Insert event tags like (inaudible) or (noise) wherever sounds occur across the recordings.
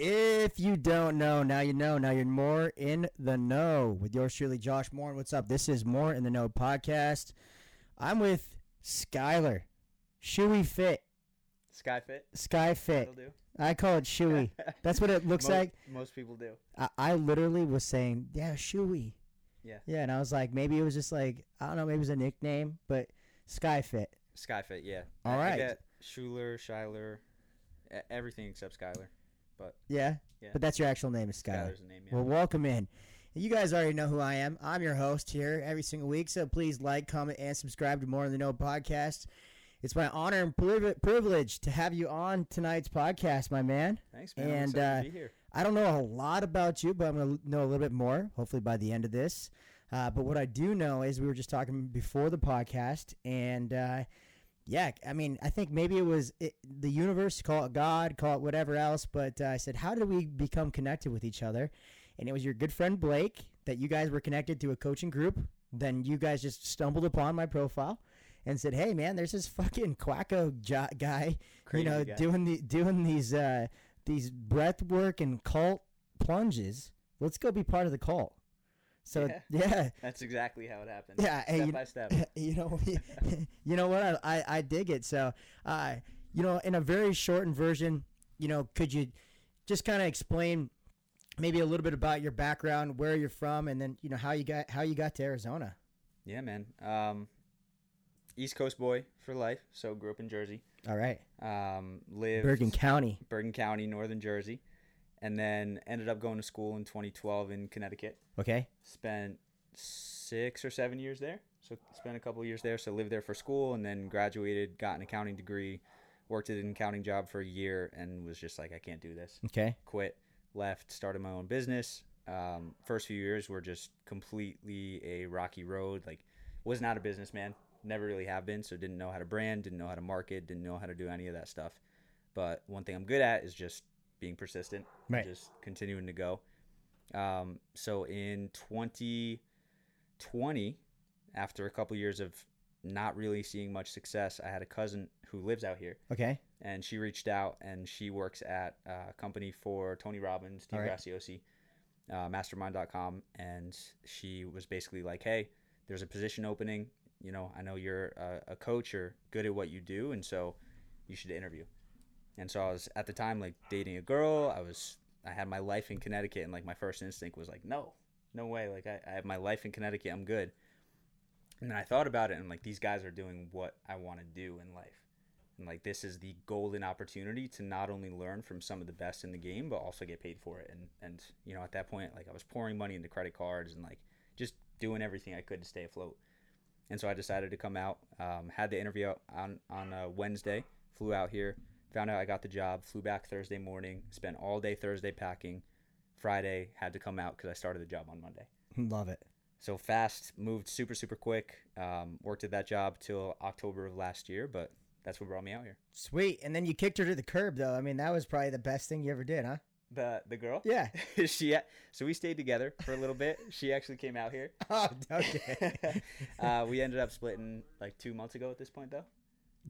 If you don't know, now you know. Now you're more in the know with yours truly, Josh Moore. What's up? This is More in the Know podcast. I'm with Skylar, Shoey Fit, Skyfit. Sky Fit. That'll do. I call it Shoey. (laughs) That's what it looks Mo- like. Most people do. I, I literally was saying, yeah, Shoey. Yeah. Yeah, and I was like, maybe it was just like, I don't know, maybe it was a nickname, but Sky Fit. Skyfit. Yeah. All I- I right. get Schuler, Schuyler, e- everything except Skyler. Yeah? Yeah. But that's your actual name is Skylar. Skyler's name. Yeah. Well, welcome in. You guys already know who I am. I'm your host here every single week. So please like, comment, and subscribe to More in the Know podcast. It's my honor and privilege to have you on tonight's podcast, my man. Thanks, man. And, uh, to be here. I don't know a lot about you, but I'm going to know a little bit more, hopefully by the end of this. Uh, but what I do know is we were just talking before the podcast, and uh, yeah, I mean, I think maybe it was it, the universe, call it God, call it whatever else, but uh, I said, how did we become connected with each other? And it was your good friend Blake that you guys were connected to a coaching group. Then you guys just stumbled upon my profile and said, "Hey, man, there's this fucking quacko jo- guy, Crazy you know, guy. doing the doing these uh, these breath work and cult plunges. Let's go be part of the cult." So Yeah. (laughs) yeah, That's exactly how it happened. yeah, Step you- by step. (laughs) you know, (laughs) you know what? I, I, I dig it. So, uh, you know, in a very shortened version, you know, could you just kind of explain maybe a little bit about your background, where you're from, and then you know how you got how you got to Arizona? Yeah, man. Um, East Coast boy for life. So grew up in Jersey. All right, Um, lived Bergen County. Bergen County, Northern Jersey, and then ended up going to school in 2012 in Connecticut. Okay, spent six or seven years there. So spent a couple years there. So lived there for school and then graduated, got an accounting degree, worked at an accounting job for a year, and was just like, I can't do this. okay, Quit, left, started my own business. Um, first few years were just completely a rocky road. Like, was not a businessman, never really have been. So didn't know how to brand, didn't know how to market, didn't know how to do any of that stuff. But one thing I'm good at is just being persistent, Right. just continuing to go. Um, so in 2020, after a couple years of not really seeing much success, I had a cousin who lives out here, okay, and she reached out and she works at a company for Tony Robbins, Steve right. Graziosi, uh, Mastermind.com, and she was basically like, "Hey, there's a position opening. You know, I know you're a, a coach or good at what you do, and so you should interview." And so I was at the time like dating a girl. I was I had my life in Connecticut, and like my first instinct was like, "No, no way! Like I, I have my life in Connecticut. I'm good." And then I thought about it, and like these guys are doing what I want to do in life. And like this is the golden opportunity to not only learn from some of the best in the game, but also get paid for it. And and you know at that point, like I was pouring money into credit cards and like just doing everything I could to stay afloat. And so I decided to come out. Um, had the interview on on uh, Wednesday. Flew out here, found out I got the job. Flew back Thursday morning. Spent all day Thursday packing. Friday had to come out because I started the job on Monday. (laughs) love it. So fast, moved super super quick. Um, worked at that job till October of last year, but that's what brought me out here. Sweet, and then you kicked her to the curb, though. I mean, that was probably the best thing you ever did, huh? The the girl. Yeah. (laughs) she so we stayed together for a little bit. She actually came out here. (laughs) Oh, okay. uh, we ended up splitting like two months ago at this point though.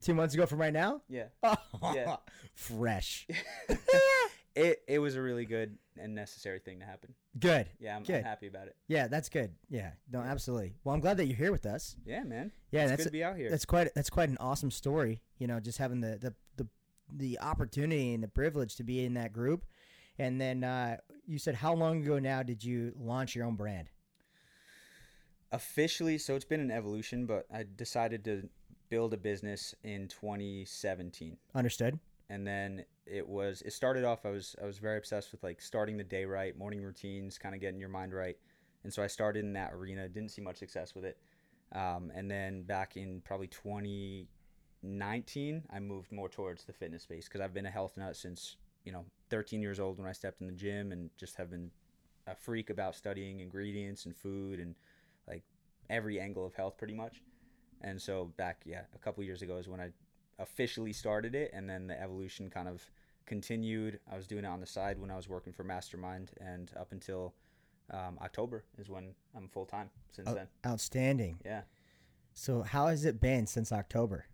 Two months ago from right now. Yeah. Oh, (laughs) Yeah. fresh. (laughs) (laughs) it it was a really good and necessary thing to happen. Good. Yeah, I'm, I'm happy about it. Yeah, that's good. Yeah, no, absolutely. Well, I'm glad that you're here with us. Yeah, man. Yeah, it's that's good to be out here. that's quite that's quite an awesome story. You know, just having the the the, the opportunity and the privilege to be in that group. And then uh, you said, how long ago now did you launch your own brand? Officially, so it's been an evolution, but I decided to build a business in 2017. Understood. and then it was it started off i was i was very obsessed with like starting the day right morning routines kind of getting your mind right and so i started in that arena didn't see much success with it um, and then back in probably 2019 i moved more towards the fitness space because i've been a health nut since you know 13 years old when i stepped in the gym and just have been a freak about studying ingredients and food and like every angle of health pretty much and so back yeah a couple years ago is when i officially started it and then the evolution kind of continued i was doing it on the side when i was working for mastermind and up until um, october is when i'm full-time since Oh, then outstanding. yeah So how has it been since October?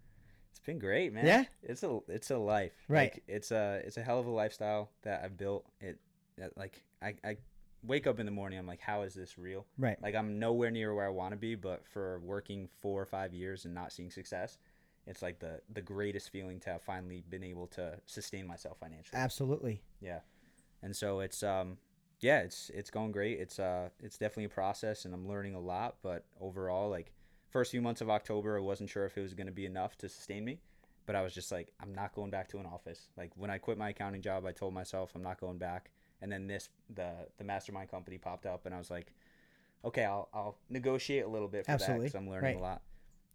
It's been great, man. Yeah? it's a it's a life. Right. Like, it's a it's a hell of a lifestyle that I've built. It that, like I I wake up in the morning. I'm like, how is this real? Right. Like I'm nowhere near where I want to be, but for working four or five years and not seeing success, it's like the the greatest feeling to have finally been able to sustain myself financially. Absolutely. Yeah, and so it's um yeah it's it's going great. It's uh it's definitely a process, and I'm learning a lot. But overall, like first few months of October, I wasn't sure if it was going to be enough to sustain me. But I was just like, I'm not going back to an office. Like when I quit my accounting job, I told myself I'm not going back. And then this the the mastermind company popped up, and I was like, okay, I'll I'll negotiate a little bit for Absolutely. that because I'm learning Right. a lot.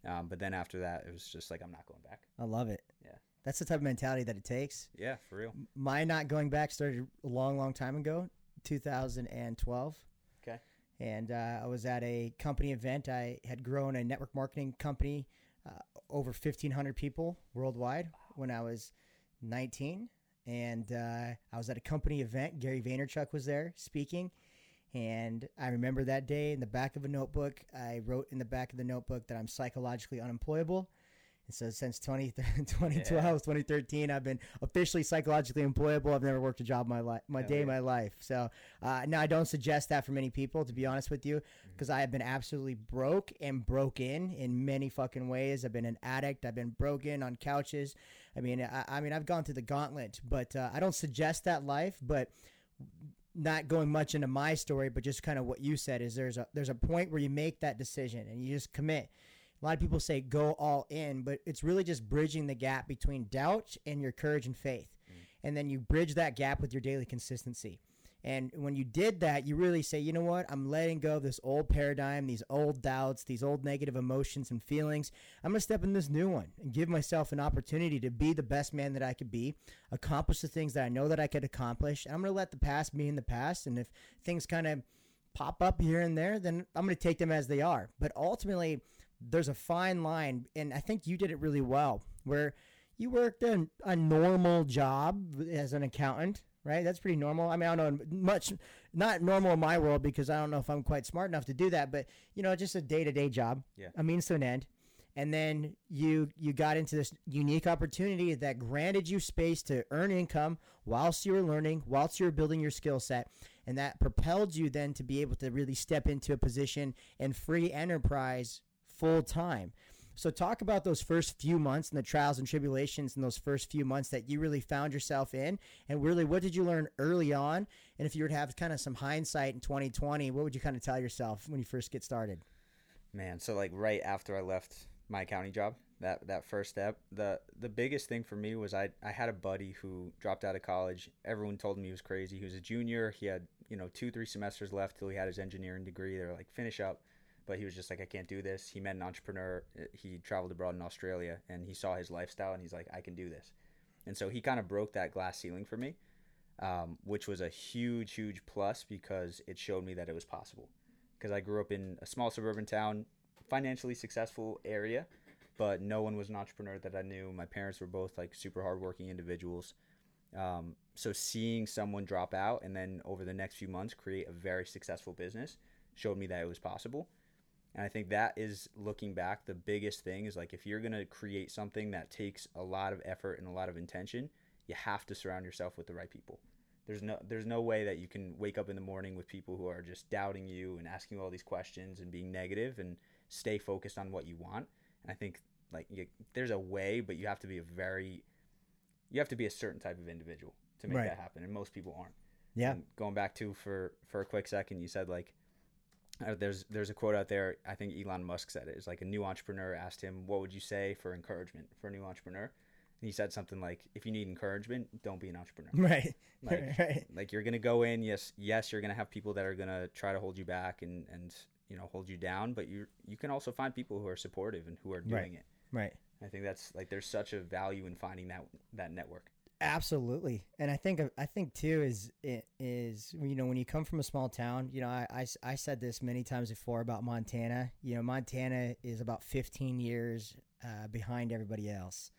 Um, but then after that, it was just like I'm not going back. I love it. Yeah. That's the type of mentality that it takes. Yeah, for real. My not going back started a long, long time ago, 2012. Okay. And uh, I was at a company event. I had grown a network marketing company uh, over 1,500 people worldwide when I was 19. And uh, I was at a company event. Gary Vaynerchuk was there speaking. And I remember that day in the back of a notebook, I wrote in the back of the notebook that I'm psychologically unemployable. And so since 20, (laughs) 2012, 2013, I've been officially psychologically employable. I've never worked a job my life, my Hell day yeah. my life. So uh, now I don't suggest that for many people, to be honest with you, because I have been absolutely broke and broken in many fucking ways. I've been an addict. I've been broken on couches. I mean, I, I mean, I've gone through the gauntlet, but uh, I don't suggest that life. But not going much into my story, but just kind of what you said is there's a there's a point where you make that decision and you just commit. A lot of people say go all in, but it's really just bridging the gap between doubt and your courage and faith. Mm. And then you bridge that gap with your daily consistency. And when you did that, you really say, you know what? I'm letting go of this old paradigm, these old doubts, these old negative emotions and feelings. I'm going to step in this new one and give myself an opportunity to be the best man that I could be, accomplish the things that I know that I could accomplish. And I'm going to let the past be in the past. And if things kind of pop up here and there, then I'm going to take them as they are. But ultimately, there's a fine line. And I think you did it really well where you worked a, a normal job as an accountant, right? That's pretty normal. I mean, I don't know much, not normal in my world because I don't know if I'm quite smart enough to do that, but you know, just a day to day job, Yeah. a means to an end. And then you you got into this unique opportunity that granted you space to earn income whilst you were learning, whilst you were building your skill set, and that propelled you then to be able to really step into a position in free enterprise full time. So talk about those first few months and the trials and tribulations in those first few months that you really found yourself in and really what did you learn early on and if you were to have kind of some hindsight in 2020 what would you kind of tell yourself when you first get started Man, so like right after I left my accounting job, that that first step, the the biggest thing for me was I I had a buddy who dropped out of college. Everyone told him he was crazy. He was a junior. He had you know two three semesters left till he had his engineering degree. They were like finish up, but he was just like I can't do this. He met an entrepreneur. Uh, He traveled abroad in Australia and he saw his lifestyle and he's like I can do this, and so he kind of broke that glass ceiling for me. Um, which was a huge, huge plus because it showed me that it was possible because I grew up in a small suburban town, financially successful area, but no one was an entrepreneur that I knew. My parents were both like super hardworking individuals. Um, so seeing someone drop out and then over the next few months create a very successful business showed me that it was possible. And I think that is looking back, the biggest thing is like if you're going to create something that takes a lot of effort and a lot of intention, you have to surround yourself with the right people. There's no there's no way that you can wake up in the morning with people who are just doubting you and asking you all these questions and being negative and stay focused on what you want. And I think like you, there's a way, but you have to be a very you have to be a certain type of individual to make Right. that happen, and most people aren't. yeah And going back to for for a quick second, you said like uh, there's there's a quote out there. I think Elon Musk said it. It's like a new entrepreneur asked him, "What would you say for encouragement for a new entrepreneur?" And he said something like, "If you need encouragement, don't be an entrepreneur. (laughs) right (laughs) Like- (laughs) right like you're gonna go in. Yes, yes, you're gonna have people that are gonna try to hold you back and and you know hold you down. But you you can also find people who are supportive and who are doing Right. it. right I think that's like there's such a value in finding that that network. Absolutely, and I think I think too is is you know when you come from a small town, you know I, I, I said this many times before about Montana. You know Montana is about 15 years uh, behind everybody else,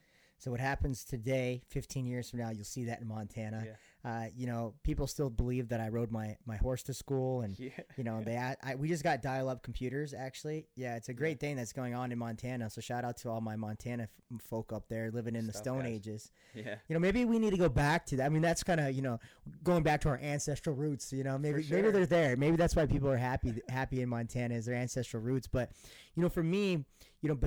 So what happens today, 15 years from now, you'll see that in Montana. Yeah. Uh, you know, people still believe that I rode my, my horse to school, and Yeah. you know they I, I, we just got dial up computers. Actually, yeah, it's a great thing that's going on in Montana. So shout out to all my Montana f- folk up there living in the Stone guys. Ages. Yeah. You know, maybe we need to go back to that. I mean, that's kind of you know going back to our ancestral roots. You know, maybe maybe they're there. Maybe that's why people are happy happy in Montana is their ancestral roots. But you know, for me, you know,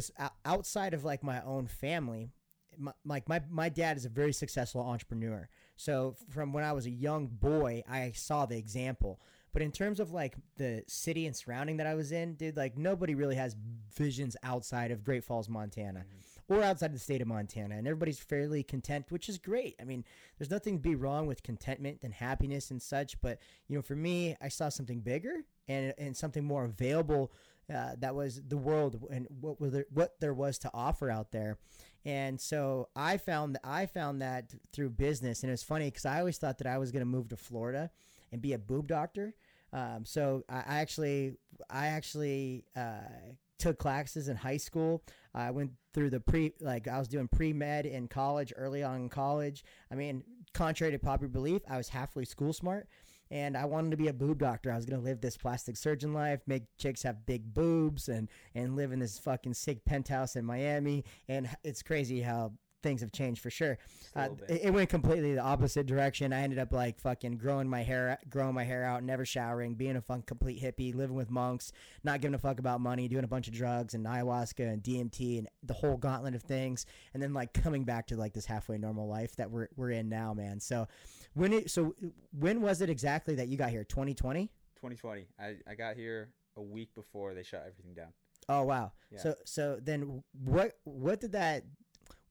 outside of like my own family, my, like my my dad is a very successful entrepreneur. So from when I was a young boy, I saw the example. But in terms of like the city and surrounding that I was in, dude, like nobody really has visions outside of Great Falls, Montana, or outside the state of Montana, and everybody's fairly content, which is great. I mean, there's nothing to be wrong with contentment and happiness and such. But you know, for me, I saw something bigger and and something more available. Uh, that was the world and what were there, what there was to offer out there, and so I found I found that through business, and it was funny because I always thought that I was going to move to Florida and be a boob doctor. Um, so I, I actually I actually uh, took classes in high school. I went through the pre like I was doing pre med in college early on in college. I mean, contrary to popular belief, I was halfway school smart. And I wanted to be a boob doctor. I was gonna live this plastic surgeon life, make chicks have big boobs, and and live in this fucking sick penthouse in Miami. And it's crazy how things have changed for sure. Uh, it, it went completely the opposite direction. I ended up like fucking growing my hair, growing my hair out, never showering, being a fun complete hippie, living with monks, not giving a fuck about money, doing a bunch of drugs and ayahuasca and DMT and the whole gauntlet of things, and then like coming back to like this halfway normal life that we're we're in now, man. So when it so when was it exactly that you got here? 2020. 2020. I, I got here a week before they shut everything down. Oh wow. Yeah. So so then what what did that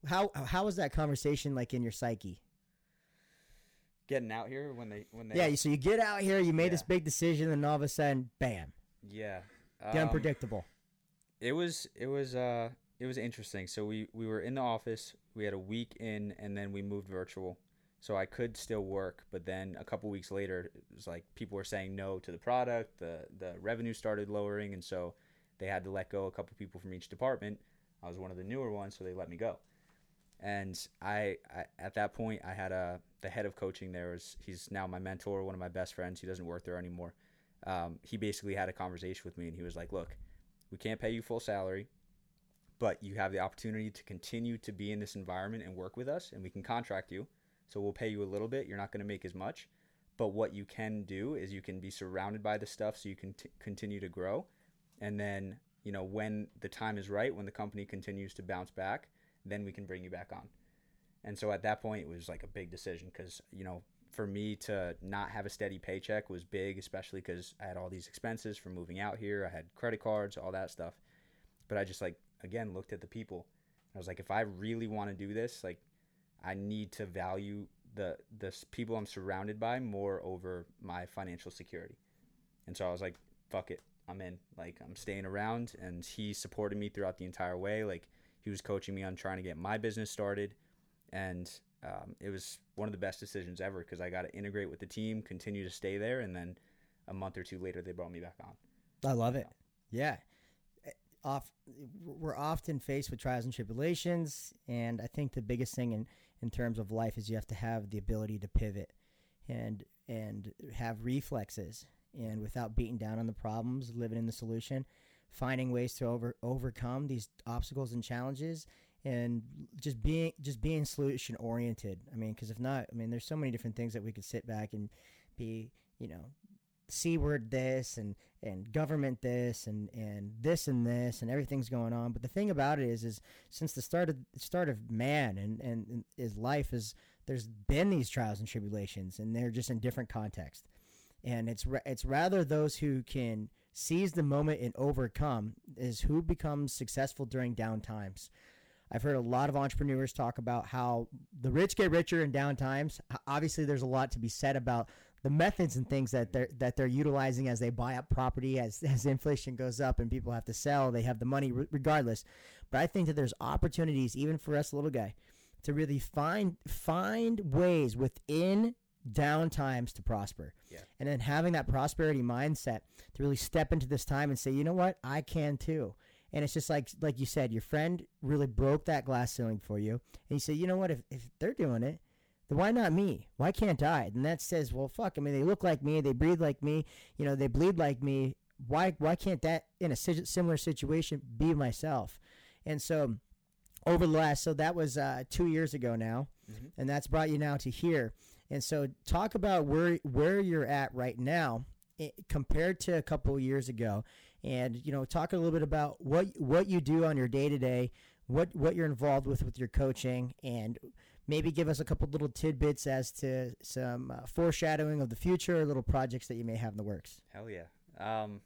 how how was that conversation like in your psyche? Getting out here when they when they Yeah, so you get out here, you made this big decision, and all of a sudden, bam, yeah the Um, unpredictable. it was it was uh it was interesting. So we we were in the office we had a week in and then we moved virtual. So i could still work but then a couple weeks later it was like people were saying no to the product the the revenue started lowering and so they had to let go a couple people from each department. I was one of the newer ones so they let me go and I, I at that point i had a the head of coaching there was he's now my mentor one of my best friends he doesn't work there anymore um, he basically had a conversation with me and he was like look we can't pay you full salary, but you have the opportunity to continue to be in this environment and work with us, and we can contract you. So we'll pay you a little bit. You're not going to make as much, but what you can do is you can be surrounded by the stuff so you can t- continue to grow. And then, you know, when the time is right, when the company continues to bounce back, then we can bring you back on. And so at that point, it was like a big decision because, you know, for me to not have a steady paycheck was big, especially because I had all these expenses from moving out here. I had credit cards, all that stuff. But I just like again looked at the people. I was like, if I really want to do this, like, I need to value the the people I'm surrounded by more over my financial security. And so I was like, fuck it, I'm in. Like, I'm staying around. And he supported me throughout the entire way. Like, he was coaching me on trying to get my business started, and um, it was one of the best decisions ever because I got to integrate with the team, continue to stay there, and then a month or two later they brought me back on. I love it. Yeah. Eh, Off, we're often faced with trials and tribulations, and I think the biggest thing in, in terms of life is you have to have the ability to pivot and and have reflexes, and without beating down on the problems, living in the solution, finding ways to over overcome these obstacles and challenges, and just being just being solution oriented. I mean, because if not, I mean, there's so many different things that we could sit back and be, you know, c word this and and government this and and this and this and everything's going on but the thing about it is is since the start of start of man and and, and his life is there's been these trials and tribulations and they're just in different context and it's ra- it's rather those who can seize the moment and overcome is who becomes successful during down times I've heard a lot of entrepreneurs talk about how the rich get richer in down times. Obviously, there's a lot to be said about the methods and things that they're that they're utilizing as they buy up property as (laughs) as inflation goes up and people have to sell. They have the money regardless. But I think that there's opportunities even for us little guy to really find find ways within down times to prosper. Yeah. And then having that prosperity mindset to really step into this time and say, you know what, I can too And it's just like like you said, your friend really broke that glass ceiling for you, and you say, you know what? If if they're doing it, then why not me? Why can't I? And that says, well, fuck. I mean, they look like me, they breathe like me, you know, they bleed like me. Why why can't that in a similar situation be myself? And so over the last, so that was uh, two years ago now, Mhm. and that's brought you now to here. And so talk about where where you're at right now compared to a couple of years ago, and you know talk a little bit about what what you do on your day to day, what what you're involved with with your coaching, and maybe give us a couple little tidbits as to some uh, foreshadowing of the future, little projects that you may have in the works. Hell yeah. Um,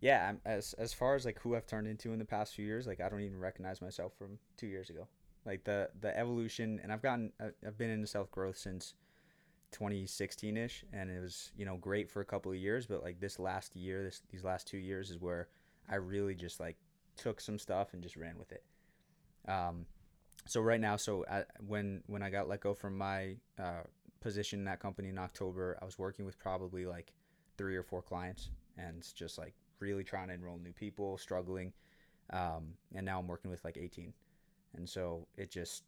yeah. As as far as like who I've turned into in the past few years, like I don't even recognize myself from two years ago. Like the the evolution, and I've gotten I've been into self growth since 2016 ish, and it was you know great for a couple of years, but like this last year, this these last two years is where I really just like took some stuff and just ran with it. Um, so right now, so I, when when I got let go from my uh, position in that company in October, I was working with probably like three or four clients and just like really trying to enroll new people, struggling. Um, and now I'm working with like 18. And so it just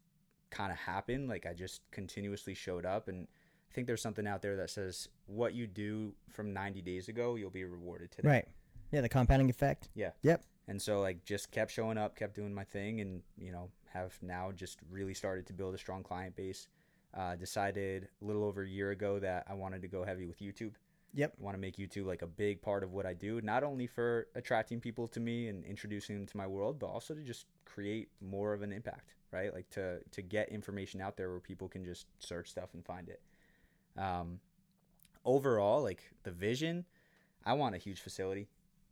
kind of happened. Like I just continuously showed up. And I think there's something out there that says what you do from 90 days ago, you'll be rewarded today. Right. Yeah, the compounding effect. Yeah. Yep. And so like just kept showing up, kept doing my thing, and you know have now just really started to build a strong client base. Uh, decided a little over a year ago that I wanted to go heavy with YouTube. Yep. I want to make YouTube like a big part of what I do, not only for attracting people to me and introducing them to my world, but also to just create more of an impact, right? Like to to get information out there where people can just search stuff and find it. Um, overall, like the vision, I want a huge facility.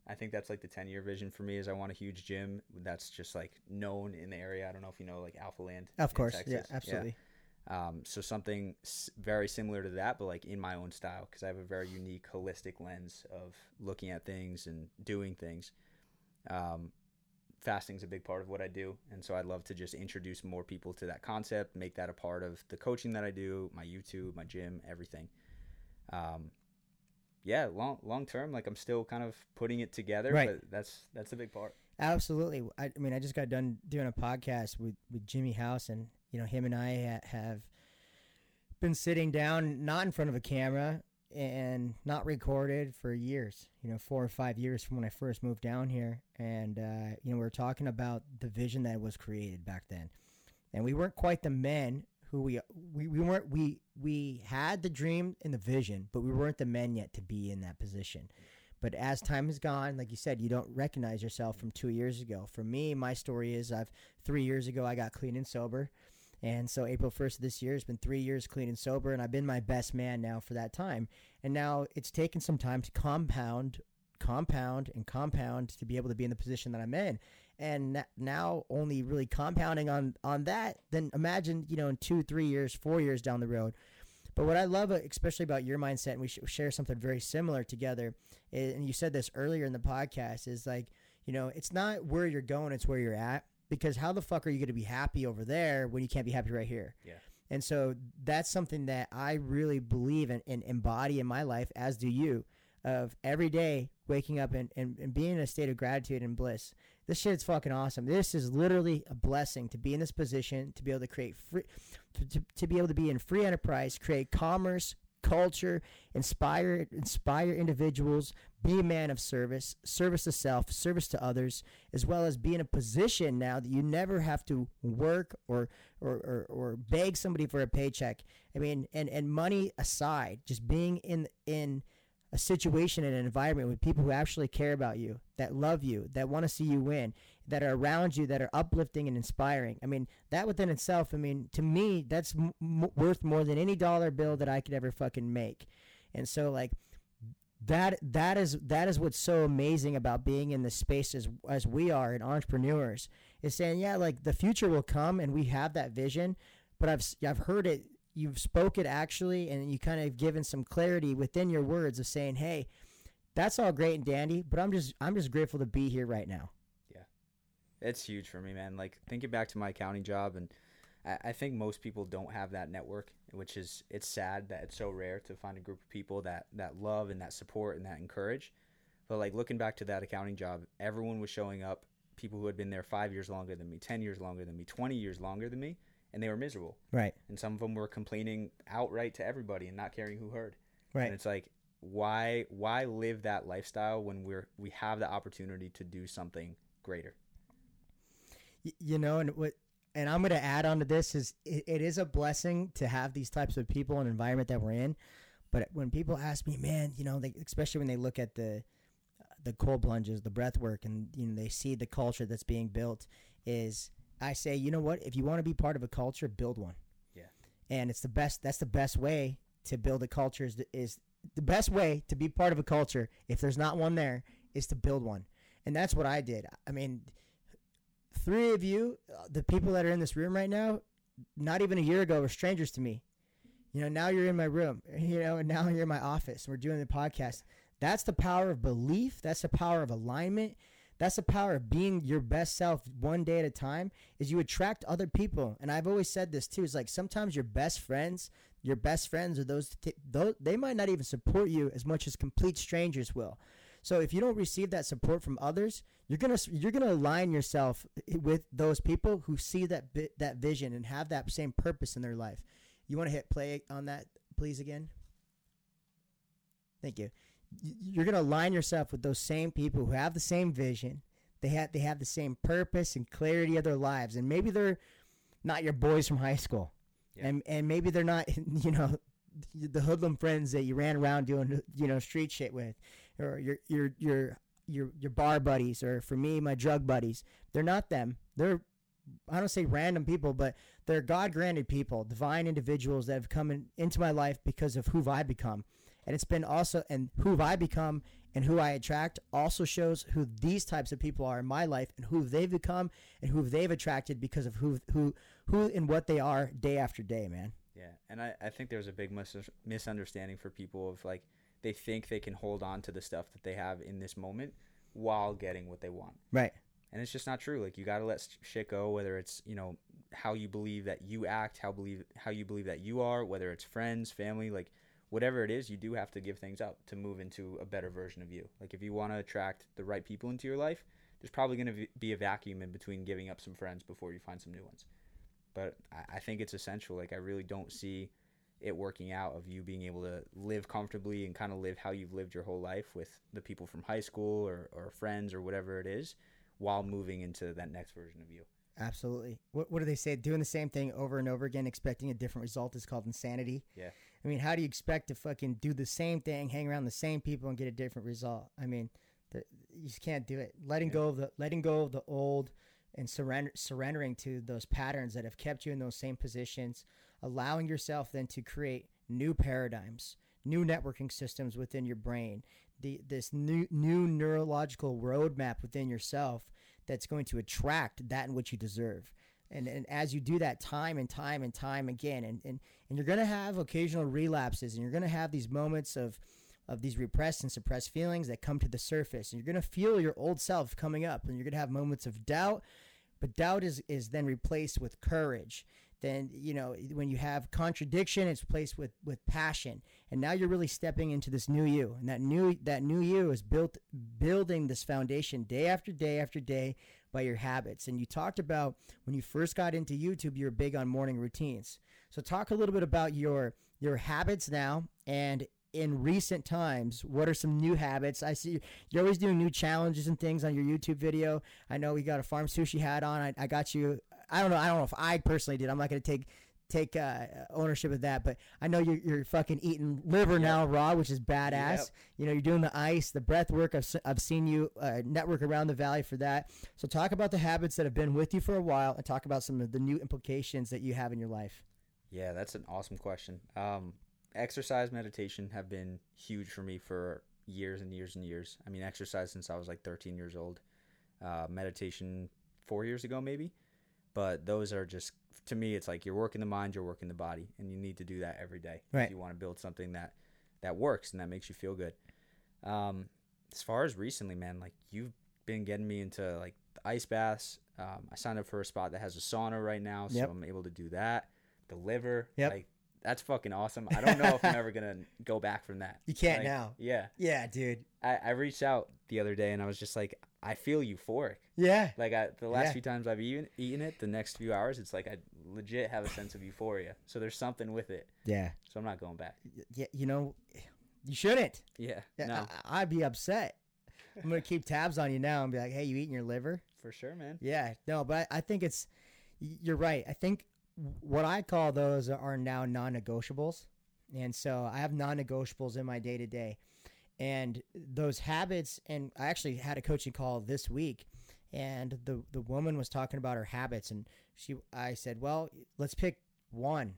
I think that's like the 10 year vision for me is I want a huge gym that's just like known in the area. I don't know if you know like Alphaland. Of course. Yeah, Texas. absolutely. Um, so something s- very similar to that, but like in my own style, because I have a very unique, holistic lens of looking at things and doing things. Um, fasting's a big part of what I do, and so I'd love to just introduce more people to that concept, make that a part of the coaching that I do, my YouTube, my gym, everything. Um, yeah, long long term, like I'm still kind of putting it together, Right. but that's that's a big part. Absolutely. I, I mean, I just got done doing a podcast with, with Jimmy House, and you know, him and I ha- have been sitting down, not in front of a camera and not recorded for years. You know, four or five years from when I first moved down here, and uh, you know, we were talking about the vision that was created back then, and we weren't quite the men who we we, we weren't we we had the dream and the vision, but we weren't the men yet to be in that position. But as time has gone, like you said, you don't recognize yourself from two years ago. For me, my story is I've three years ago I got clean and sober. And so April 1st of this year has been three years clean and sober, and I've been my best man now for that time. And now it's taken some time to compound, compound, and compound to be able to be in the position that I'm in. And now only really compounding on on that, then imagine, you know, in two, three years, four years down the road. But what I love, uh, especially about your mindset, and we sh- share something very similar together, and you said this earlier in the podcast, is like, you know, it's not where you're going, it's where you're at. Because how the fuck are you going to be happy over there when you can't be happy right here? Yeah. And so that's something that I really believe in and embody in my life, as do you, of every day waking up and, and, and being in a state of gratitude and bliss. This shit's fucking awesome. This is literally a blessing to be in this position, to be able to create free, to, to be able to be in free enterprise, create commerce, culture, inspire inspire individuals, be a man of service, service to self, service to others, as well as be in a position now that you never have to work or or, or, or beg somebody for a paycheck. I mean, and, and money aside, just being in in a situation and an environment with people who actually care about you, that love you, that want to see you win, that are around you, that are uplifting and inspiring. I mean, that within itself, I mean, to me, that's m- worth more than any dollar bill that I could ever fucking make. And so, like, that that is that is what's so amazing about being in the space as as we are in entrepreneurs is saying yeah like the future will come and we have that vision but I've I've heard it you've spoke it actually and you kind of given some clarity within your words of saying hey that's all great and dandy but I'm just I'm just grateful to be here right now It's huge for me, man. Like thinking back to my accounting job, and I, I think most people don't have that network, which is it's sad that it's so rare to find a group of people that that love and that support and that encourage. But like looking back to that accounting job, everyone was showing up. people who had been there five years longer than me, 10 years longer than me, 20 years longer than me, and they were miserable. Right. And some of them were complaining outright to everybody and not caring who heard. Right. And it's like, why why live that lifestyle when we're we have the opportunity to do something greater? Y- you know, and what, and I'm going to add on to this is it, it is a blessing to have these types of people and environment that we're in. But when people ask me, man, you know, they, especially when they look at the the cold plunges, the breath work, and you know they see the culture that's being built, is I say, you know what? If you want to be part of a culture, build one. Yeah. And it's the best. That's the best way to build a culture. Is, is the best way to be part of a culture. If there's not one there, is to build one. And that's what I did. I mean, three of you, uh, the people that are in this room right now, not even a year ago were strangers to me. You know, now you're in my room, (laughs) you know, and now you're in my office. We're doing the podcast. That's the power of belief. That's the power of alignment. That's the power of being your best self one day at a time is you attract other people. And I've always said this too. Is like sometimes your best friends, your best friends are those, those they might not even support you as much as complete strangers will. So if you don't receive that support from others, you're gonna you're gonna align yourself with those people who see that bi- that vision and have that same purpose in their life. You want to hit play on that, please again. Thank you. You're gonna align yourself with those same people who have the same vision. They have they have the same purpose and clarity of their lives, and maybe they're not your boys from high school, Yeah. and and maybe they're not (laughs) you know the hoodlum friends that you ran around doing you know street shit with, or your your your your your bar buddies, or for me my drug buddies. They're not them. They're I don't say random people, but they're God granted people, divine individuals that have come in, into my life because of who I become. And it's been also, and who I become and who I attract also shows who these types of people are in my life and who they've become and who they've attracted because of who, who, who and what they are day after day, man. Yeah, and I, I think there's a big mis- misunderstanding for people of like they think they can hold on to the stuff that they have in this moment while getting what they want. Right. And it's just not true. Like you got to let shit go whether it's, you know, how you believe that you act, how believe how you believe that you are, whether it's friends, family, like whatever it is, you do have to give things up to move into a better version of you. Like if you want to attract the right people into your life, there's probably going to be a vacuum in between giving up some friends before you find some new ones. But I, I think it's essential. Like I really don't see it working out of you being able to live comfortably and kind of live how you've lived your whole life with the people from high school or, or friends or whatever it is while moving into that next version of you. Absolutely. What, what do they say? Doing the same thing over and over again, expecting a different result is called insanity. Yeah. I mean, how do you expect to fucking do the same thing, hang around the same people, and get a different result? I mean, the, you just can't do it. Letting Yeah. go of the letting go of the old and surrender surrendering to those patterns that have kept you in those same positions, allowing yourself then to create new paradigms, new networking systems within your brain, the this new new neurological roadmap within yourself that's going to attract that in which you deserve. And, and as you do that time and time and time again, and, and, and you're going to have occasional relapses and you're going to have these moments of, of these repressed and suppressed feelings that come to the surface. And you're going to feel your old self coming up and you're going to have moments of doubt, but doubt is, is then replaced with courage. Then, you know, when you have contradiction, it's placed with, with passion. And now you're really stepping into this new you. And that new, that new you is built, building this foundation day after day after day by your habits. And you talked about when you first got into YouTube, you were big on morning routines. So talk a little bit about your your habits now and in recent times, what are some new habits? I see you're always doing new challenges and things on your YouTube video. I know we got a farm sushi hat on. I, I got you. I don't know. I don't know if I personally did. I'm not going to take take uh, ownership of that, but I know you're, you're fucking eating liver Yep. now raw, which is badass. Yep. You know, you're doing the ice, the breath work. I've, I've seen you uh, network around the valley for that. So talk about the habits that have been with you for a while and talk about some of the new implications that you have in your life. Yeah, that's an awesome question. Um, exercise, meditation have been huge for me for years and years and years. I mean, exercise since I was like 13 years old. Uh, meditation four years ago, maybe. But those are just to me, it's like you're working the mind, you're working the body, and you need to do that every day Right. if you want to build something that that works and that makes you feel good. Um, as far as recently, man, like you've been getting me into like the ice baths. Um, I signed up for a spot that has a sauna right now, so Yep. I'm able to do that. The liver, Yep. like that's fucking awesome. I don't know if I'm (laughs) ever gonna go back from that. You can't Like, now. Yeah, Yeah, dude. I, I reached out the other day and I was just like, I feel euphoric. Yeah. Like I, the last Yeah. few times I've eaten eaten it, the next few hours, it's like I legit have a sense of euphoria. So there's something with it. Yeah. So I'm not going back. Yeah. You know, you shouldn't. Yeah. Yeah, no, I, I'd be upset. I'm gonna keep tabs on you now and be like, "Hey, you eating your liver?" for sure, man. Yeah, no, but I, I think it's you're right. I think what I call those are now non-negotiables, and so I have non-negotiables in my day to day, and those habits. And I actually had a coaching call this week, and the the woman was talking about her habits, and she I said, well, let's pick one.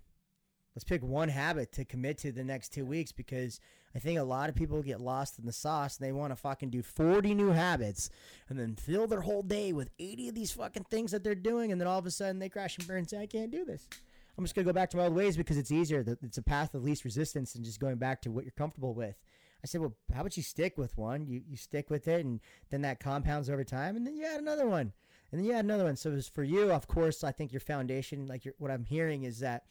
Let's pick one habit to commit to the next two weeks because I think a lot of people get lost in the sauce and they want to fucking do 40 new habits and then fill their whole day with 80 of these fucking things that they're doing. And then all of a sudden they crash and burn and say, I can't do this. I'm just going to go back to my old ways because it's easier. It's a path of least resistance and just going back to what you're comfortable with. I said, well, how about you stick with one? You, you stick with it and then that compounds over time and then you add another one and then you add another one. So as for you, of course, I think your foundation, like your, what I'm hearing is that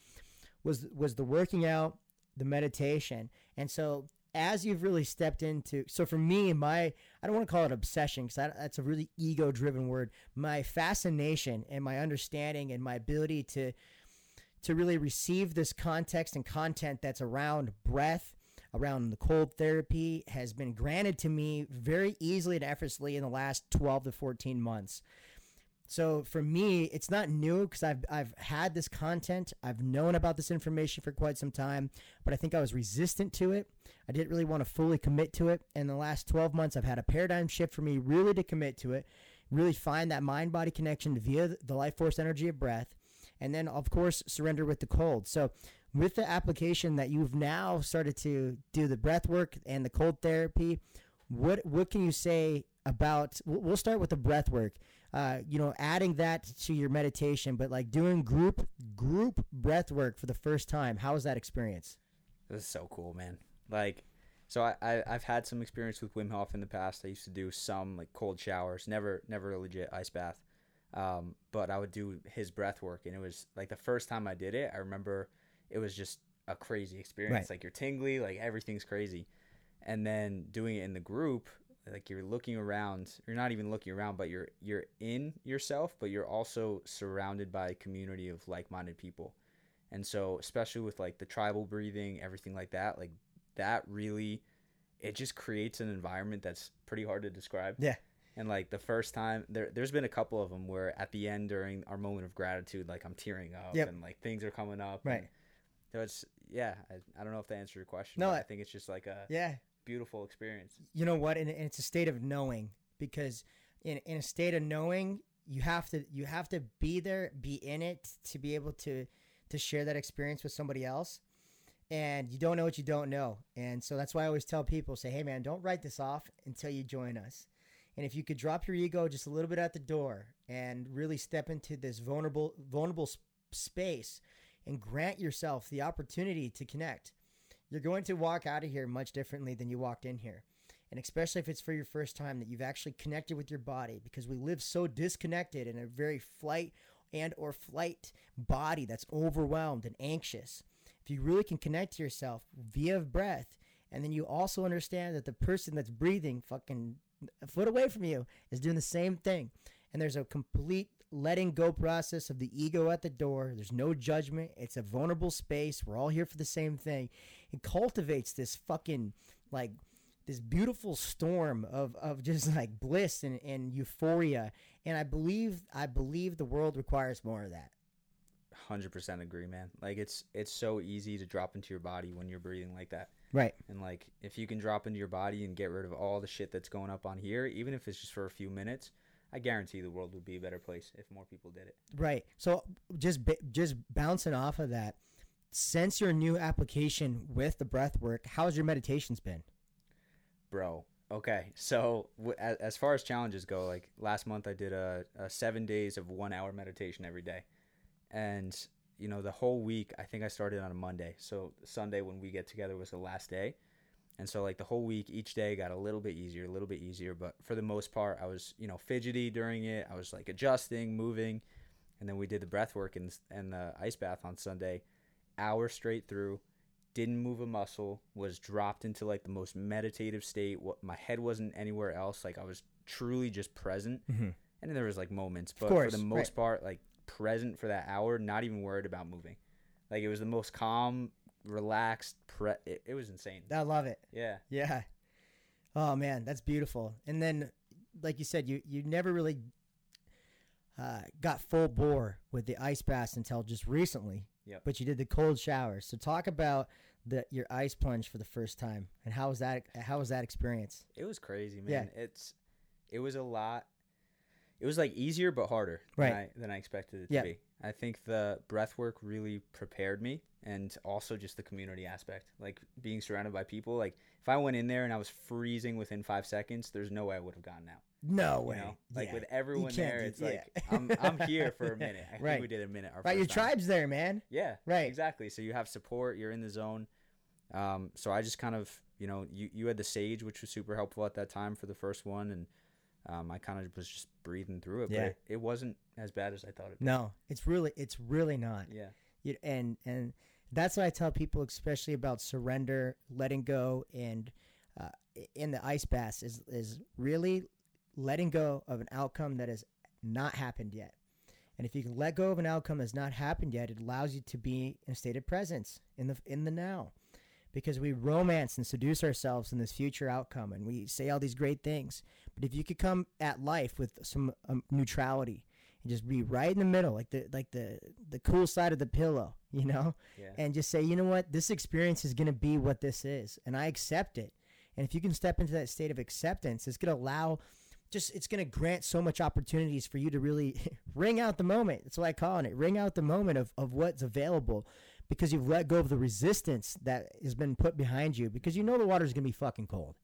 was was the working out, the meditation, and so as you've really stepped into, so for me, my I don't want to call it obsession because that's a really ego driven word. My fascination and my understanding and my ability to to really receive this context and content that's around breath around the cold therapy has been granted to me very easily and effortlessly in the last 12 to 14 months. So for me, it's not new because I've I've had this content. I've known about this information for quite some time, but I think I was resistant to it. I didn't really want to fully commit to it. In the last 12 months, I've had a paradigm shift for me really to commit to it, really find that mind body connection via the life force energy of breath, and then of course surrender with the cold. So with the application that you've now started to do the breath work and the cold therapy, what what can you say about? We'll start with the breath work. Uh, you know, adding that to your meditation, but like doing group group breath work for the first time. How was that experience? This is so cool, man. Like, so I, I I've had some experience with Wim Hof in the past. I used to do some like cold showers, never never a legit ice bath. Um, but I would do his breath work, and it was like the first time I did it. I remember it was just a crazy experience. Right. Like you're tingly, like everything's crazy, and then doing it in the group, like you're looking around. You're not even looking around, but you're you're in yourself, but you're also surrounded by a community of like-minded people. And so, especially with like the tribal breathing, everything like that, like that really, it just creates an environment that's pretty hard to describe. Yeah. And like the first time, there, there's been a couple of them where at the end during our moment of gratitude, like I'm tearing up Yep. and like things are coming up. Right. and So it's, yeah, I, I don't know if that answered your question. No, but I- I think it's just like a Yeah, beautiful experience. you know what and, and it's a state of knowing because in, in a state of knowing you have to you have to be there be in it to be able to to share that experience with somebody else and you don't know what you don't know and so that's why i always tell people say hey man don't write this off until you join us and if you could drop your ego just a little bit at the door and really step into this vulnerable vulnerable space and grant yourself the opportunity to connect. You're going to walk out of here much differently than you walked in here. And especially if it's for your first time that you've actually connected with your body because we live so disconnected in a very flight and or flight body that's overwhelmed and anxious. If you really can connect to yourself via breath and then you also understand that the person that's breathing fucking a foot away from you is doing the same thing and there's a complete letting go process of the ego at the door. There's no judgment. It's a vulnerable space. We're all here for the same thing. It cultivates this fucking like this beautiful storm of, of just (laughs) like bliss and, and euphoria. And i believe i believe the world requires more of that. Hundred percent agree, man. Like it's it's so easy to drop into your body when you're breathing like that. right. And like if you can drop into your body and get rid of all the shit that's going up on here, even if it's just for a few minutes, I guarantee the world would be a better place if more people did it. right so just just bouncing off of that since your new application with the breath work how's your meditations been Bro, okay. So w- as, as far as challenges go, like last month I did a, a seven days of one hour meditation every day, and you know the whole week I think I started on a Monday. So Sunday when we get together was the last day, and so like the whole week each day got a little bit easier, a little bit easier. But for the most part, I was you know fidgety during it. I was like adjusting, moving, and then we did the breath work and and the ice bath on Sunday, hour straight through. didn't move a muscle, was dropped into like the most meditative state. What my head wasn't anywhere else. Like I was truly just present. Mm-hmm. And then there was like moments, but course, for the right. most part, like present for that hour, not even worried about moving. Like it was the most calm, relaxed. Pre- it, it was insane. I love it. Yeah. Yeah. Oh man, that's beautiful. And then, like you said, you you never really uh, got full bore with the ice baths until just recently. Yep. But you did the cold showers. So talk about the your ice plunge for the first time and how was that how was that experience? It was crazy, man. Yeah. It's it was a lot. It was like easier but harder Right. than, I, than I expected it to Yeah. be. I think the breath work really prepared me, and also just the community aspect, like being surrounded by people. Like if I went in there and I was freezing within five seconds, there's no way I would have gotten out. No You way. know, like Yeah. with everyone there, it's yeah. like I'm I'm here for a minute. I (laughs) Right. think we did a minute. Our right, your time. tribe's there, man. Yeah, Right. exactly. So you have support. You're in the zone. Um, so I just kind of, you know, you, you had the sage, which was super helpful at that time for the first one, and um, I kind of was just breathing through it. Yeah. But it, it wasn't as bad as I thought it. would No, it's really it's really not. Yeah. You, and and that's what I tell people, especially about surrender, letting go, and uh, in the ice baths is is really letting go of an outcome that has not happened yet. And if you can let go of an outcome that's not happened yet, it allows you to be in a state of presence in the in the now, because we romance and seduce ourselves in this future outcome, and we say all these great things. But if you could come at life with some um, neutrality and just be right in the middle, like the like the the cool side of the pillow, (laughs) you know, Yeah. and just say, you know what, this experience is going to be what this is, and I accept it. And if you can step into that state of acceptance, it's going to allow, just it's going to grant so much opportunities for you to really (laughs) ring out the moment. That's what I call it. Ring out the moment of of what's available. Because you've let go of the resistance that has been put behind you, because you know the water's gonna be fucking cold.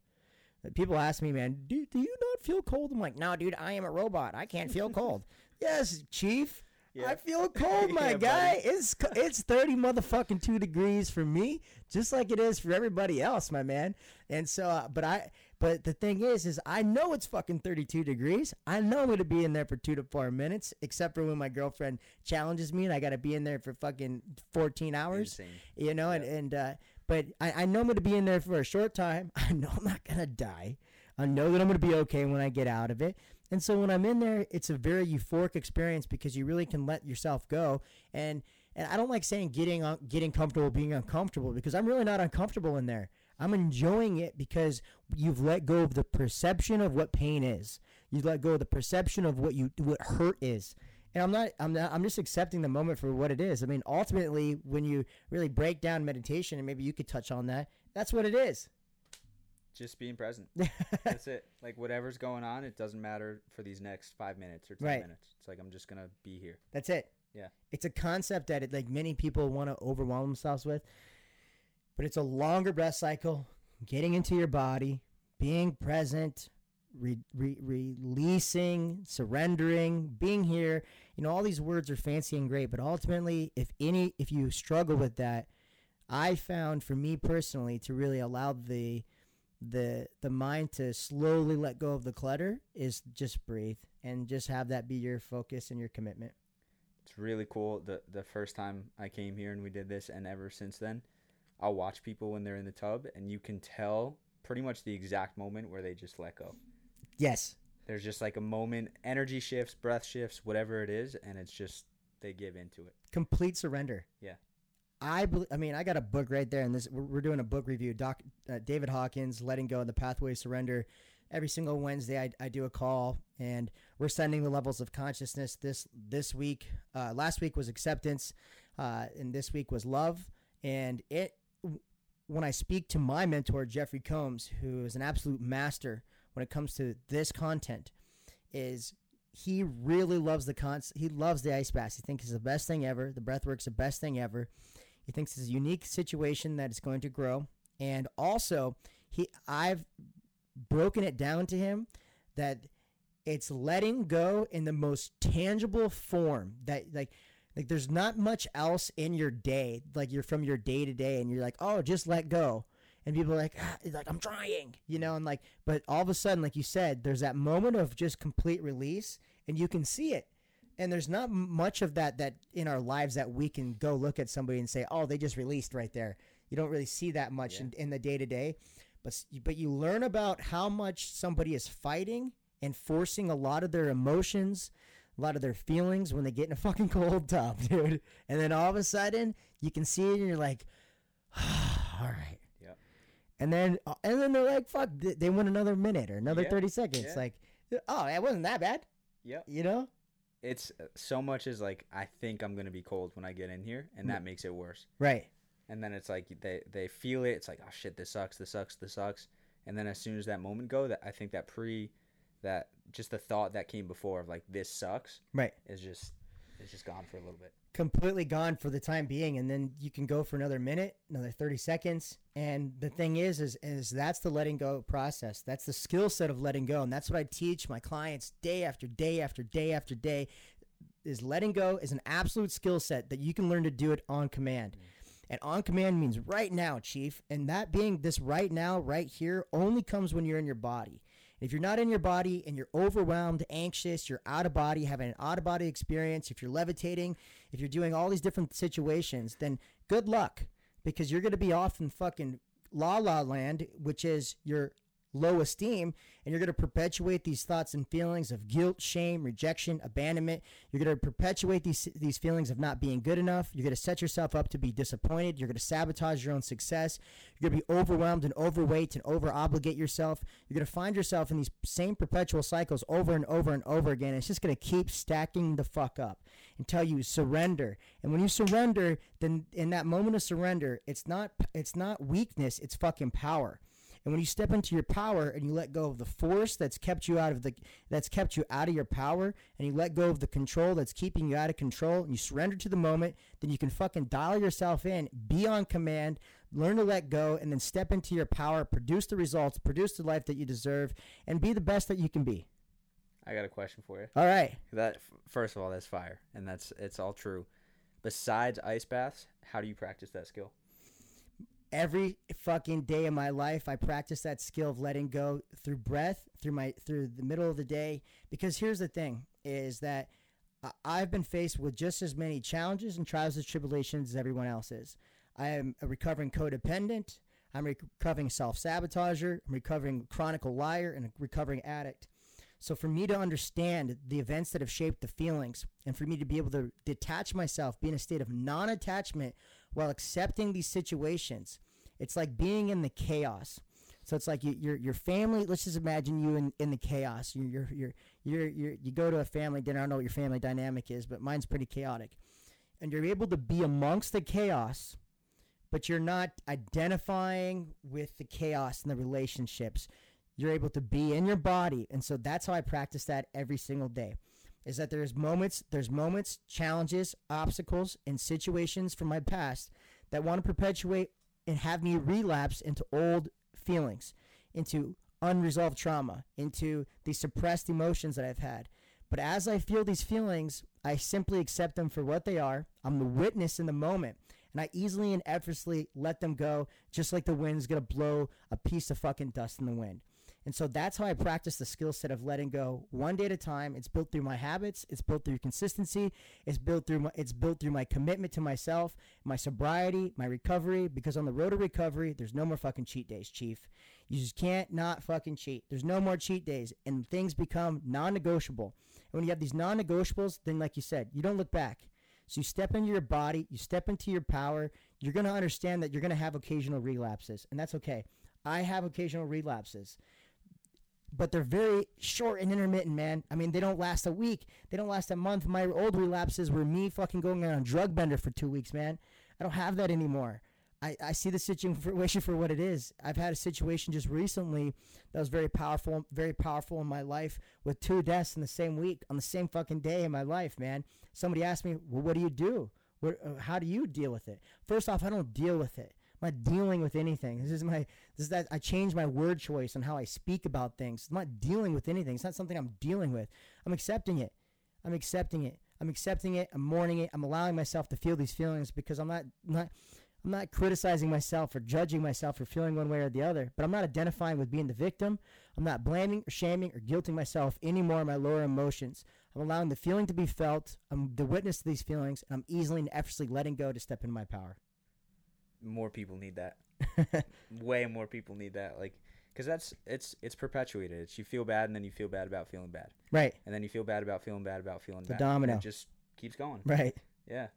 People ask me, man, do, do you not feel cold? I'm like, no, dude, I am a robot. I can't feel cold. (laughs) yes, chief. Yeah. I feel cold, (laughs) my Yeah, guy. buddy. It's it's thirty motherfucking two degrees for me, just like it is for everybody else, my man. And so, uh, but I, but the thing is, is I know it's fucking thirty two degrees. I know I'm gonna be in there for two to four minutes, except for when my girlfriend challenges me and I gotta be in there for fucking fourteen hours Insane. you know, and and uh, but I, I know I'm gonna be in there for a short time. (laughs) I know I'm not gonna die. I know that I'm gonna be okay when I get out of it. And so when I'm in there, it's a very euphoric experience because you really can let yourself go. And and I don't like saying getting getting comfortable being uncomfortable because I'm really not uncomfortable in there. I'm enjoying it because you've let go of the perception of what pain is. You let go of the perception of what you what hurt is. And I'm not I'm not I'm just accepting the moment for what it is. I mean, ultimately when you really break down meditation and maybe you could touch on that, that's what it is. Just being present. (laughs) That's it. Like whatever's going on, it doesn't matter for these next five minutes or ten Right. minutes. It's like I'm just gonna be here. That's it. Yeah. It's a concept that it, like many people want to overwhelm themselves with, but it's a longer breath cycle, getting into your body, being present, re- re- releasing, surrendering, being here. You know, all these words are fancy and great, but ultimately, if any, if you struggle with that, I found for me personally to really allow the the the mind to slowly let go of the clutter is just breathe and just have that be your focus and your commitment. It's really cool. The the first time I came here and we did this, and ever since then, I'll watch people when they're in the tub, and you can tell pretty much the exact moment where they just let go. Yes. There's just like a moment, energy shifts, breath shifts, whatever it is, and it's just they give into it. Complete surrender. Yeah. I bel I mean, I got a book right there, and this we're, we're doing a book review. Doc uh, David Hawkins, Letting Go: and The Pathway to Surrender. Every single Wednesday, I, I do a call, and we're sending the levels of consciousness. This this week, uh, last week was acceptance, uh, and this week was love. And it, when I speak to my mentor Jeffrey Combs, who is an absolute master when it comes to this content, is he really loves the con. He loves the ice baths. He thinks it's the best thing ever. The breathwork's the best thing ever. He thinks it's a unique situation that is going to grow, and also he I've broken it down to him that it's letting go in the most tangible form that like like there's not much else in your day like you're from your day to day and you're like oh just let go and people are like ah, like i'm trying you know and like but all of a sudden like you said there's that moment of just complete release and you can see it and there's not much of that that in our lives that we can go look at somebody and say oh they just released right there You don't really see that much Yeah. in, in the day to day, but but you learn about how much somebody is fighting and forcing a lot of their emotions, a lot of their feelings when they get in a fucking (laughs) cold tub, dude. And then all of a sudden, you can see it, and you're like, (sighs) all right. And then uh, and then they're like, fuck, they went another minute or another Yeah, thirty seconds. yeah. Like, oh, it wasn't that bad, Yep. you know? It's uh, so much as like I think I'm gonna be cold when I get in here, and that makes it worse. Right. And then it's like they they feel it. It's like oh shit, this sucks, this sucks, this sucks. And then as soon as that moment go, that I think that pre, that just the thought that came before of like this sucks Right. is just is just gone for a little bit. completely gone for the time being and then you can go for another minute another 30 seconds and the thing is is is that's the letting go process. That's the skill set of letting go and that's what i teach my clients day after day after day after day is letting go is an absolute skill set that you can learn to do it on command. Mm-hmm. And on command means right now chief and that being this right now right here only comes when you're in your body if you're not in your body and you're overwhelmed, anxious, you're out of body, having an out of body experience, if you're levitating, if you're doing all these different situations, then good luck because you're going to be off in fucking la la land, which is your low esteem, and you're going to perpetuate these thoughts and feelings of guilt, shame, rejection, abandonment. You're going to perpetuate these these feelings of not being good enough. You're going to set yourself up to be disappointed. You're going to sabotage your own success. You're going to be overwhelmed and overweight and over obligate yourself. You're going to find yourself in these same perpetual cycles over and over and over again. It's just going to keep stacking the fuck up until you surrender. And when you surrender, then in that moment of surrender, it's not it's not weakness, it's fucking power. And when you step into your power and you let go of the force that's kept you out of the that's kept you out of your power and you let go of the control that's keeping you out of control and you surrender to the moment, then you can fucking dial yourself in, be on command, learn to let go and then step into your power, produce the results, produce the life that you deserve and be the best that you can be. I got a question for you. All right. That first of all, that's fire, and that's it's all true. Besides ice baths, how do you practice that skill? Every fucking day of my life i practice that skill of letting go through breath through my through the middle of the day. Because here's the thing is that i've been faced with just as many challenges and trials and tribulations as everyone else is. I am a recovering codependent. I'm a recovering self-sabotager. I'm recovering chronicle liar and a recovering addict. So for me to understand the events that have shaped the feelings and for me to be able to detach myself, be in a state of non-attachment while accepting these situations, it's like being in the chaos. So it's like you, your your family. Let's just imagine you in, in the chaos. You you're you're you're you go to a family dinner. I don't know what your family dynamic is, but mine's pretty chaotic. And you're able to be amongst the chaos, but you're not identifying with the chaos and the relationships you're able to be in your body and so that's how i practice that every single day is that there's moments there's moments challenges obstacles and situations from my past that want to perpetuate and have me relapse into old feelings into unresolved trauma into the suppressed emotions that i've had but as i feel these feelings i simply accept them for what they are i'm the witness in the moment and I easily and effortlessly let them go, just like the wind's gonna blow a piece of fucking dust in the wind. And so that's how I practice the skill set of letting go one day at a time. It's built through my habits. It's built through consistency. It's built through my, it's built through my commitment to myself, my sobriety, my recovery. Because on the road to recovery, there's no more fucking cheat days, chief. You just can't not fucking cheat. There's no more cheat days, and things become non-negotiable. And when you have these non-negotiables, then like you said, you don't look back. So you step into your body, you step into your power. You're going to understand that you're going to have occasional relapses, and that's okay. I have occasional relapses, but they're very short and intermittent, man. I mean, they don't last a week, they don't last a month. My old relapses were me fucking going on a drug bender for two weeks, man. I don't have that anymore. I, I see the situation (laughs) for what it is. I've had a situation just recently that was very powerful, very powerful in my life with two deaths in the same week on the same fucking day in my life, man. Somebody asked me, "Well, what do you do? What, uh, how do you deal with it?" First off, I don't deal with it. I'm not dealing with anything. This is my this is that I change my word choice on how I speak about things. I'm not dealing with anything. It's not something I'm dealing with. I'm accepting it. I'm accepting it. I'm accepting it. I'm mourning it. I'm allowing myself to feel these feelings because I'm not not I'm not criticizing myself or judging myself for feeling one way or the other, but I'm not identifying with being the victim. I'm not blaming or shaming or guilting myself anymore in my lower emotions. I'm allowing the feeling to be felt. I'm the witness to these feelings, and I'm easily and effortlessly letting go to step into my power. More people need that. (laughs) Way more people need that. Like, because that's it's it's perpetuated. It's you feel bad and then you feel bad about feeling bad, right, and then you feel bad about feeling bad about feeling The bad. and domino. it just keeps going. right. Yeah.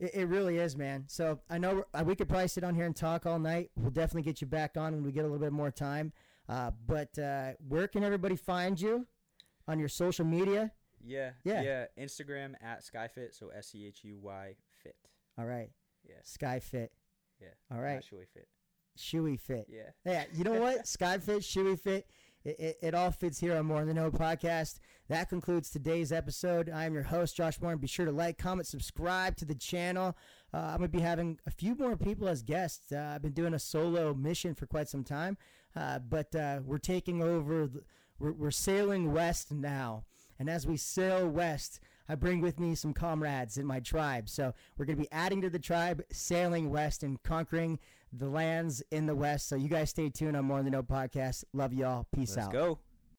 It, it really is, man. So I know we're- uh, we could probably sit on here and talk all night. We'll definitely get you back on when we get a little bit more time. Uh, but uh, where can everybody find you on your social media? Yeah. Yeah. Yeah. Instagram at Skyfit. So S C H U Y Fit. All right, Yeah. Sky Fit. Yeah. All right, Not Shoei Fit. Shoey Fit. Yeah. Yeah, you know what? (laughs) Sky Fit, Shoey Fit. It, it, it all fits here on More Than Know podcast. That concludes today's episode. I am your host, Josh. And be sure to like, comment, subscribe to the channel. Uh, I'm going to be having a few more people as guests. Uh, I've been doing a solo mission for quite some time, uh, but uh, we're taking over, the, we're, we're sailing west now. And as we sail west, I bring with me some comrades in my tribe. So we're going to be adding to the tribe, sailing west and conquering the lands in the west. So you guys stay tuned on More Than Know podcast. Love y'all. Peace out. Let's out. go.